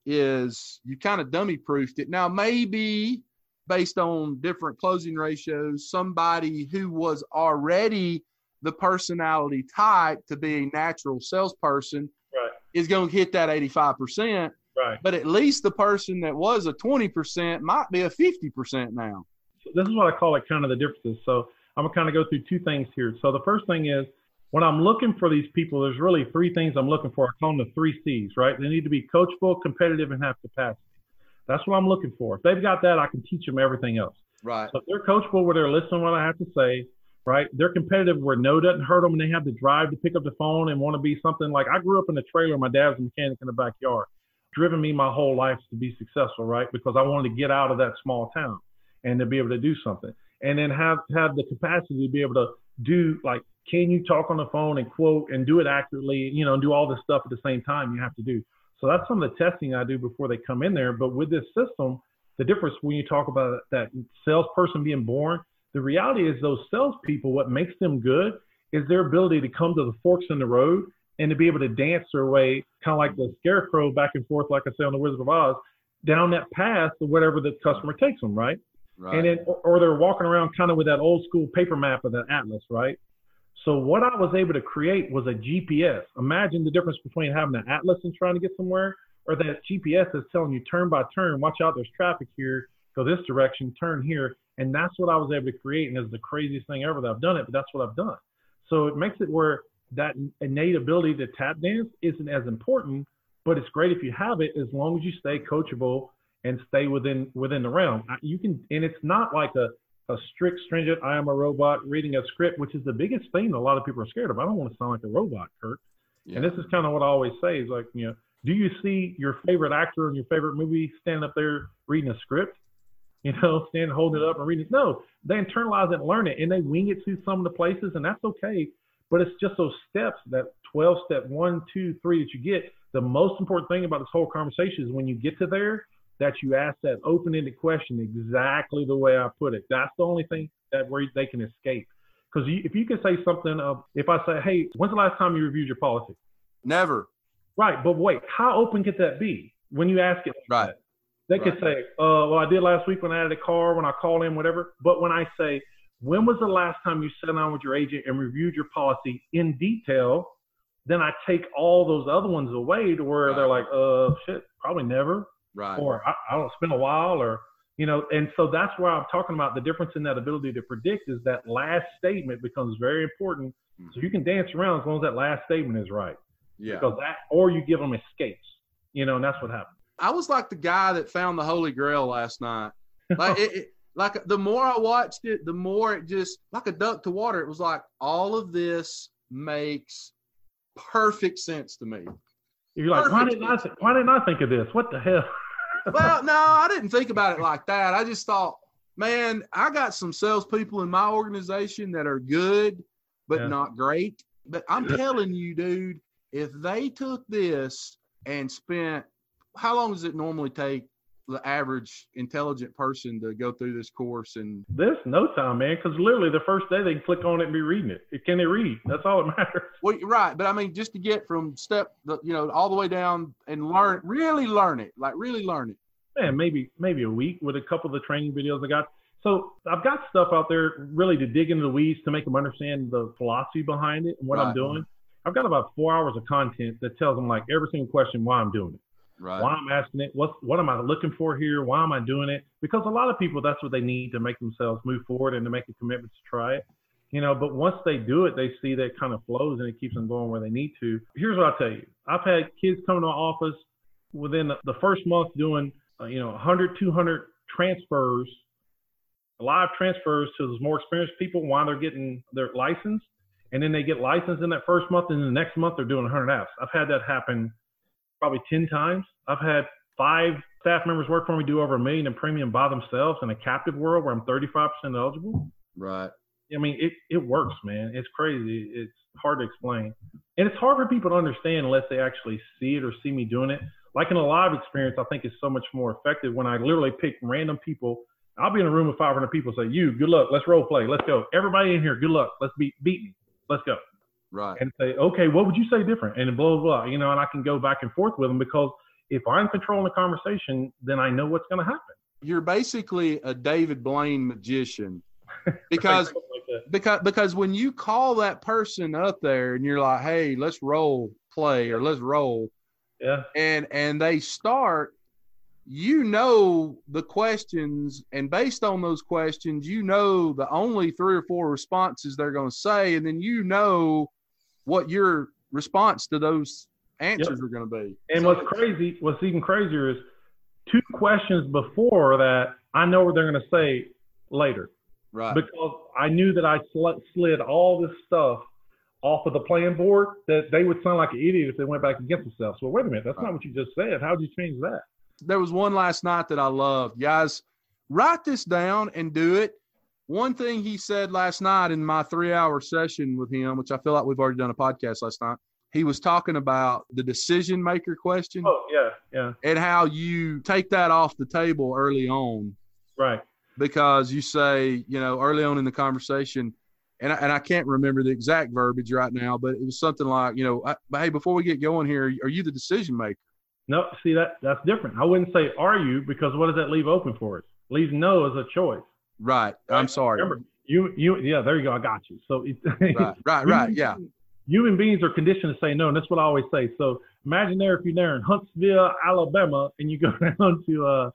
S2: is you kind of dummy proofed it. Now, maybe based on different closing ratios, somebody who was already the personality type to be a natural salesperson
S4: right.
S2: is going to hit that 85%.
S4: Right.
S2: But at least the person that was a 20% might be a 50% now.
S4: So this is what I call it kind of the differences. So I'm going to kind of go through two things here. So the first thing is when I'm looking for these people, there's really three things I'm looking for. I call them the three C's, right? They need to be coachable, competitive, and have capacity. That's what I'm looking for. If they've got that, I can teach them everything else.
S2: Right.
S4: So if they're coachable where they're listening to what I have to say, right? They're competitive where no doesn't hurt them and they have the drive to pick up the phone and want to be something like I grew up in a trailer. My dad was a mechanic in the backyard, driven me my whole life to be successful, right? Because I wanted to get out of that small town and to be able to do something and then have, have the capacity to be able to do like, can you talk on the phone and quote and do it accurately, you know, and do all this stuff at the same time you have to do. So that's some of the testing I do before they come in there. But with this system, the difference when you talk about that salesperson being born, the reality is those salespeople, what makes them good is their ability to come to the forks in the road and to be able to dance their way, kind of like the scarecrow back and forth, like I say on the Wizard of Oz, down that path to whatever the customer takes them, right?
S2: Right.
S4: And then, or they're walking around kind of with that old school paper map of that atlas, right? So what I was able to create was a GPS. Imagine the difference between having an atlas and trying to get somewhere, or that GPS is telling you turn by turn, watch out, there's traffic here, go this direction, turn here. And that's what I was able to create. And it's the craziest thing ever that I've done it, but that's what I've done. So it makes it where that innate ability to tap dance isn't as important, but it's great if you have it as long as you stay coachable and stay within within the realm. You can, and it's not like a a strict, stringent, I am a robot reading a script, which is the biggest thing a lot of people are scared of. I don't want to sound like a robot, Kirk. Yeah. And this is kind of what I always say is like, you know, do you see your favorite actor in your favorite movie standing up there reading a script? you know, [laughs] stand holding it up and reading it. No, they internalize it and learn it and they wing it to some of the places and that's okay. But it's just those steps, that 12 step one, two, three that you get. The most important thing about this whole conversation is when you get to there, that you ask that open-ended question exactly the way I put it. That's the only thing that where they can escape. Because if you can say something of, if I say, hey, when's the last time you reviewed your policy?
S2: Never.
S4: Right, but wait, how open could that be when you ask it?
S2: Right. That?
S4: They right. could say, uh, well, I did last week when I had a car, when I called in, whatever. But when I say, when was the last time you sat down with your agent and reviewed your policy in detail? Then I take all those other ones away to where right. they're like, uh, shit, probably never.
S2: Right.
S4: Or I, I don't spend a while or, you know, and so that's where I'm talking about the difference in that ability to predict is that last statement becomes very important. Mm-hmm. So you can dance around as long as that last statement is right.
S2: Yeah.
S4: Because that, or you give them escapes, you know, and that's what happens.
S2: I was like the guy that found the Holy Grail last night. Like it, it, like the more I watched it, the more it just like a duck to water. It was like all of this makes perfect sense to me.
S4: You're like, perfect why didn't I? Why didn't I think of this? What the hell?
S2: Well, no, I didn't think about it like that. I just thought, man, I got some salespeople in my organization that are good, but yeah. not great. But I'm telling you, dude, if they took this and spent how long does it normally take the average intelligent person to go through this course and
S4: This no time, man, because literally the first day they can click on it and be reading it. Can they read? That's all that [laughs] matters.
S2: well, you're right, but I mean just to get from step, the, you know, all the way down and learn, really learn it, like really learn it.
S4: Man, maybe maybe a week with a couple of the training videos I got. So I've got stuff out there really to dig into the weeds to make them understand the philosophy behind it and what
S2: Right.
S4: I'm doing. I've got about four hours of content that tells them like every single question why I'm doing it.
S2: Right.
S4: why I'm asking it, what what am I looking for here? Why am I doing it? Because a lot of people that's what they need to make themselves move forward and to make a commitment to try it. You know, but once they do it, they see that kind of flows and it keeps them going where they need to. Here's what I'll tell you. I've had kids come to my office within the, the first month doing, uh, you know, 100, 200 transfers, live transfers to those more experienced people while they're getting their license. And then they get licensed in that first month, and the next month they're doing 100 apps. I've had that happen probably 10 times. I've had five staff members work for me do over a million in premium by themselves in a captive world where I'm 35% eligible.
S2: Right.
S4: I mean, it, it works, man. It's crazy. It's hard to explain. And it's hard for people to understand unless they actually see it or see me doing it. Like in a live experience, I think it's so much more effective when I literally pick random people. I'll be in a room with 500 people, say, You, good luck. Let's role play. Let's go. Everybody in here, good luck. Let's beat, beat me. Let's go
S2: Right.
S4: and say, okay, what would you say different? And blah, blah, blah, you know, and I can go back and forth with them because if I'm controlling the conversation, then I know what's going to happen.
S2: You're basically a David Blaine magician [laughs] because
S4: like
S2: because because when you call that person up there and you're like, "Hey, let's role play or let's roll,"
S4: Yeah.
S2: and and they start, you know the questions, and based on those questions, you know the only three or four responses they're going to say, and then you know what your response to those answers are going to be.
S4: And
S2: So
S4: what's crazy, what's even crazier is two questions before that, I know what they're going to say later
S2: right,
S4: because I knew that I sl- slid all this stuff off of the playing board that they would sound like an idiot if they went back against themselves. Well, wait a minute, that's not what you just said. How would you change that?
S2: there was one last night that I loved. Guys, write this down and do it. One thing he said last night in my three hour session with him, which I feel like we've already done a podcast last night, he was talking about the decision maker question
S4: Oh, yeah, yeah,
S2: and how you take that off the table early on
S4: right.
S2: because you say, you know, early on in the conversation, and I, and I can't remember the exact verbiage right now, but it was something like, you know, I, but hey, before we get going here, are you the decision maker?
S4: No, see that that's different. I wouldn't say are you because what does that leave open for us? Leaves no as a choice.
S2: Right. I'm sorry.
S4: Remember, you you yeah, there you go. I got you. So it,
S2: Right. Right. [laughs] Right. Yeah.
S4: Human beings are conditioned to say no, and that's what I always say. So imagine there if you're there in Huntsville, Alabama, and you go [laughs] down to uh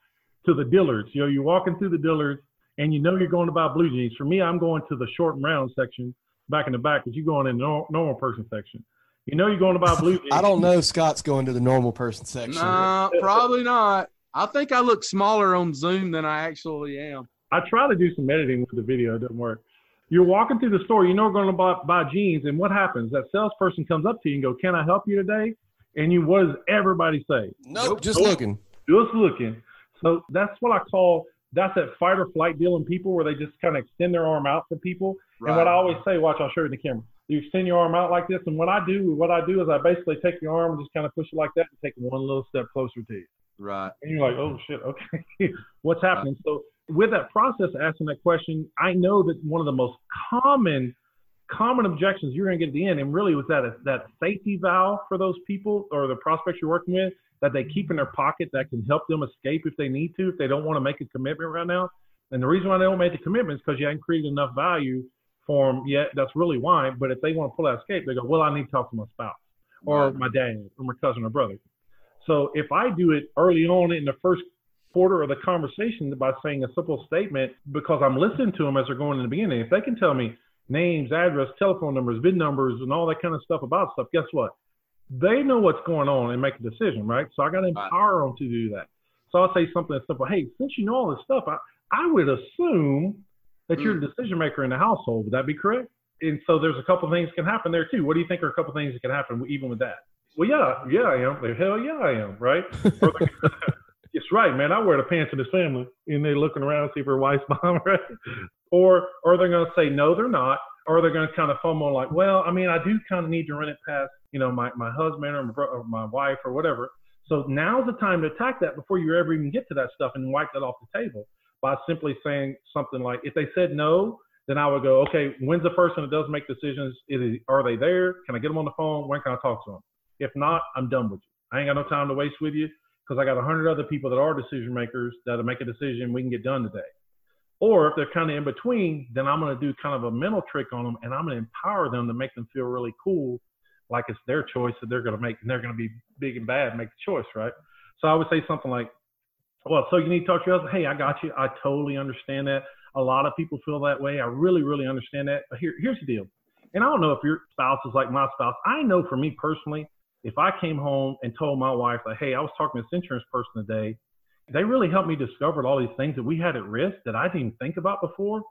S4: to the Dillards. You know, you're walking through the Dillards, and you know you're going to buy blue jeans. For me, I'm going to the short and round section back in the back, because you're going in the nor- normal person section. You know you're going to buy blue [laughs] jeans.
S3: I don't know if Scott's going to the normal person section.
S2: No, probably not. I think I look smaller on Zoom than I actually am.
S4: I try to do some editing with the video. It doesn't work. You're walking through the store. You know we're going to buy, buy jeans, and what happens? That salesperson comes up to you and go, "Can I help you today?" And you, what does everybody say?
S3: Nope, just
S4: Nope.
S3: looking.
S4: Just looking. So that's what I call that's that fight or flight deal in people where they just kind of extend their arm out for people. And what I always say, watch, I'll show you in the camera. You extend your arm out like this, and what I do, what I do is I basically take your arm and just kind of push it like that and take one little step closer to you.
S2: right,
S4: And you're like, oh shit, okay, [laughs] what's happening? So with that process, asking that question, I know that one of the most common common objections you're going to get at the end, and really was that that safety valve for those people or the prospects you're working with that they keep in their pocket that can help them escape if they need to, if they don't want to make a commitment right now. And the reason why they don't make the commitment is because you haven't created enough value for them yet. That's really why. But if they want to pull that escape, they go, well, I need to talk to my spouse or my dad or my cousin or brother. So if I do it early on in the first quarter of the conversation by saying a simple statement, because I'm listening to them as they're going in the beginning, if they can tell me names, address, telephone numbers, VIN numbers, and all that kind of stuff about stuff, guess what? They know what's going on and make a decision, right? So I got to
S2: Right.
S4: empower them to do that. So I'll say something that's simple. Hey, since you know all this stuff, I, I would assume that you're mm. the decision maker in the household. Would that be correct? And so there's a couple things can happen there too. What do you think are a couple things that can happen even with that? Well, yeah, yeah, I am. Like, Hell yeah, I am, right? [laughs] They- it's right, man. I wear the pants in this family, and they're looking around to see if her wife's [laughs] behind, right? Or, or they're going to say no, they're not, or they're going to kind of fumble like, well, I mean, I do kind of need to run it past, you know, my my husband or my, bro- or my wife or whatever. So now's the time to attack that before you ever even get to that stuff and wipe that off the table by simply saying something like, if they said no, then I would go, okay, when's the person that does make decisions? Is are they there? Can I get them on the phone? When can I talk to them? If not, I'm done with you. I ain't got no time to waste with you because I got a hundred other people that are decision makers that'll make a decision we can get done today. Or if they're kind of in between, then I'm going to do kind of a mental trick on them and I'm going to empower them to make them feel really cool, like it's their choice that they're going to make and they're going to be big and bad, make the choice, right? So I would say something like, well, so you need to talk to your husband. Hey, I got you. I totally understand that. A lot of people feel that way. I really, really understand that. But here, here's the deal. And I don't know if your spouse is like my spouse. I know for me personally, if I came home and told my wife, like, hey, I was talking to this insurance person today, they really helped me discover all these things that we had at risk that I didn't think about before.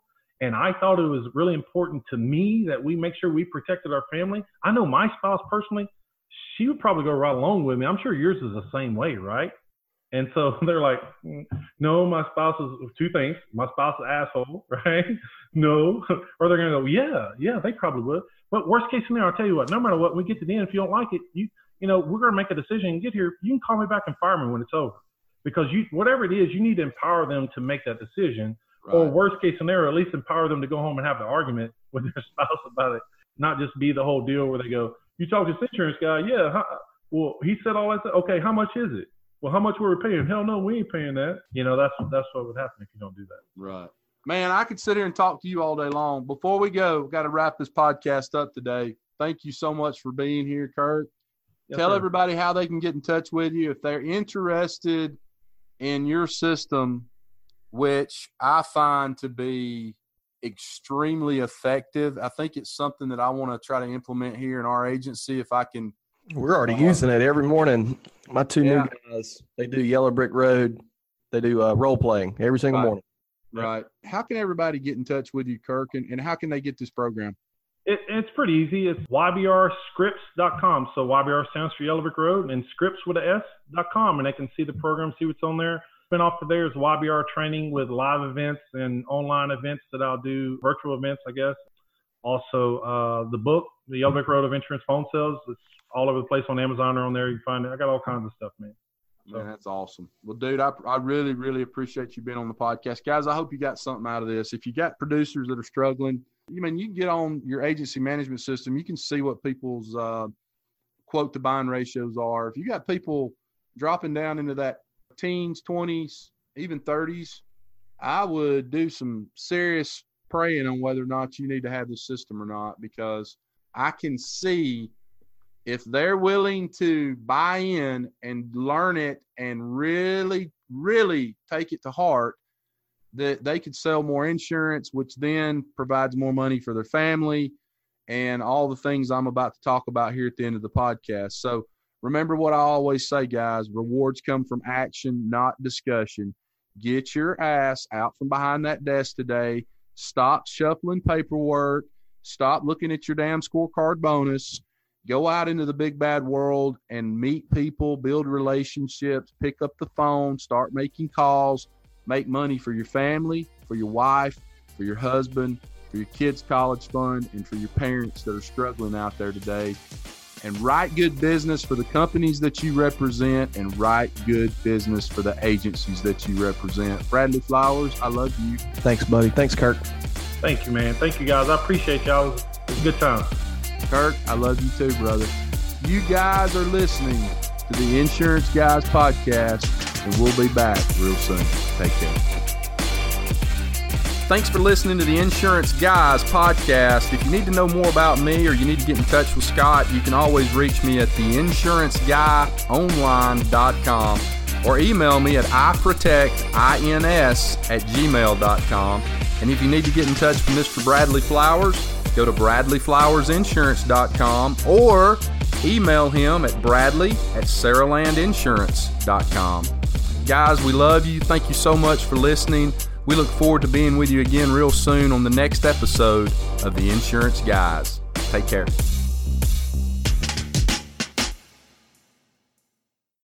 S4: And I thought it was really important to me that we make sure we protected our family. I know my spouse personally, she would probably go right along with me. I'm sure yours is the same way, right? And so [laughs] they're like, no, my spouse is two things. My spouse is asshole, [laughs] right? no. or they're going to go, yeah, yeah, they probably would. But worst case scenario, I'll tell you what, no matter what, we get to the end, if you don't like it, you, you know, we're going to make a decision and get here. You can call me back and fire me when it's over because you, whatever it is, you need to empower them to make that decision. Right. Or worst case scenario, at least empower them to go home and have the argument [laughs] with their spouse about it, not just be the whole deal where they go, you talk to this insurance guy, yeah, huh? well, he said all that. Stuff. Okay, how much is it? well, how much were we paying? Hell no, we ain't paying that. You know, that's that's what would happen if you don't do that.
S2: Right. Man, I could sit here and talk to you all day long. Before we go, we've got to wrap this podcast up today. Thank you so much for being here, Kirk. Yes, Tell sir. everybody how they can get in touch with you if they're interested in your system, which I find to be extremely effective. I think it's something that I want to try to implement here in our agency if I can
S3: we're already using it every morning. My two yeah. new guys, they do Yellow Brick Road. They do uh, role playing every single
S2: right.
S3: morning.
S2: Right. How can everybody get in touch with you, Kirk, and, and how can they get this program?
S4: It, it's pretty easy. It's ybrscripts.com. So YBR stands for Yellow Brick Road and scripts with a S.com. And they can see the program, see what's on there. Spin off of there is YBR training with live events and online events that I'll do, virtual events, I guess. Also, uh, the book, The Yellow Brick Road of Insurance Phone Sales, it's all over the place on Amazon or on there. You can find it. I got all kinds of stuff, man.
S2: Man, that's awesome. Well, dude, I, I really, really appreciate you being on the podcast. Guys, I hope you got something out of this. If you got producers that are struggling, you mean you can get on your agency management system. You can see what people's uh, quote to bind ratios are. If you got people dropping down into that teens, 20s, even 30s, I would do some serious praying on whether or not you need to have this system or not because I can see – if they're willing to buy in and learn it and really, really take it to heart, that they could sell more insurance, which then provides more money for their family and all the things I'm about to talk about here at the end of the podcast. So remember what I always say, guys rewards come from action, not discussion. Get your ass out from behind that desk today. Stop shuffling paperwork. Stop looking at your damn scorecard bonus go out into the big bad world and meet people, build relationships, pick up the phone, start making calls, make money for your family, for your wife, for your husband, for your kids' college fund, and for your parents that are struggling out there today. And write good business for the companies that you represent and write good business for the agencies that you represent. Bradley Flowers, I love you.
S3: Thanks, buddy. Thanks, Kirk.
S4: Thank you, man. Thank you, guys. I appreciate y'all. It was a good time.
S2: Kirk, I love you too, brother. You guys are listening to the Insurance Guys podcast, and we'll be back real soon. Take care. Thanks for listening to the Insurance Guys podcast. If you need to know more about me or you need to get in touch with Scott, you can always reach me at theinsuranceguyonline.com or email me at iprotectins at gmail.com. And if you need to get in touch with Mr. Bradley Flowers, go to bradleyflowersinsurance.com or email him at bradley at saralandinsurance.com. Guys, we love you. Thank you so much for listening. We look forward to being with you again real soon on the next episode of The Insurance Guys. Take care.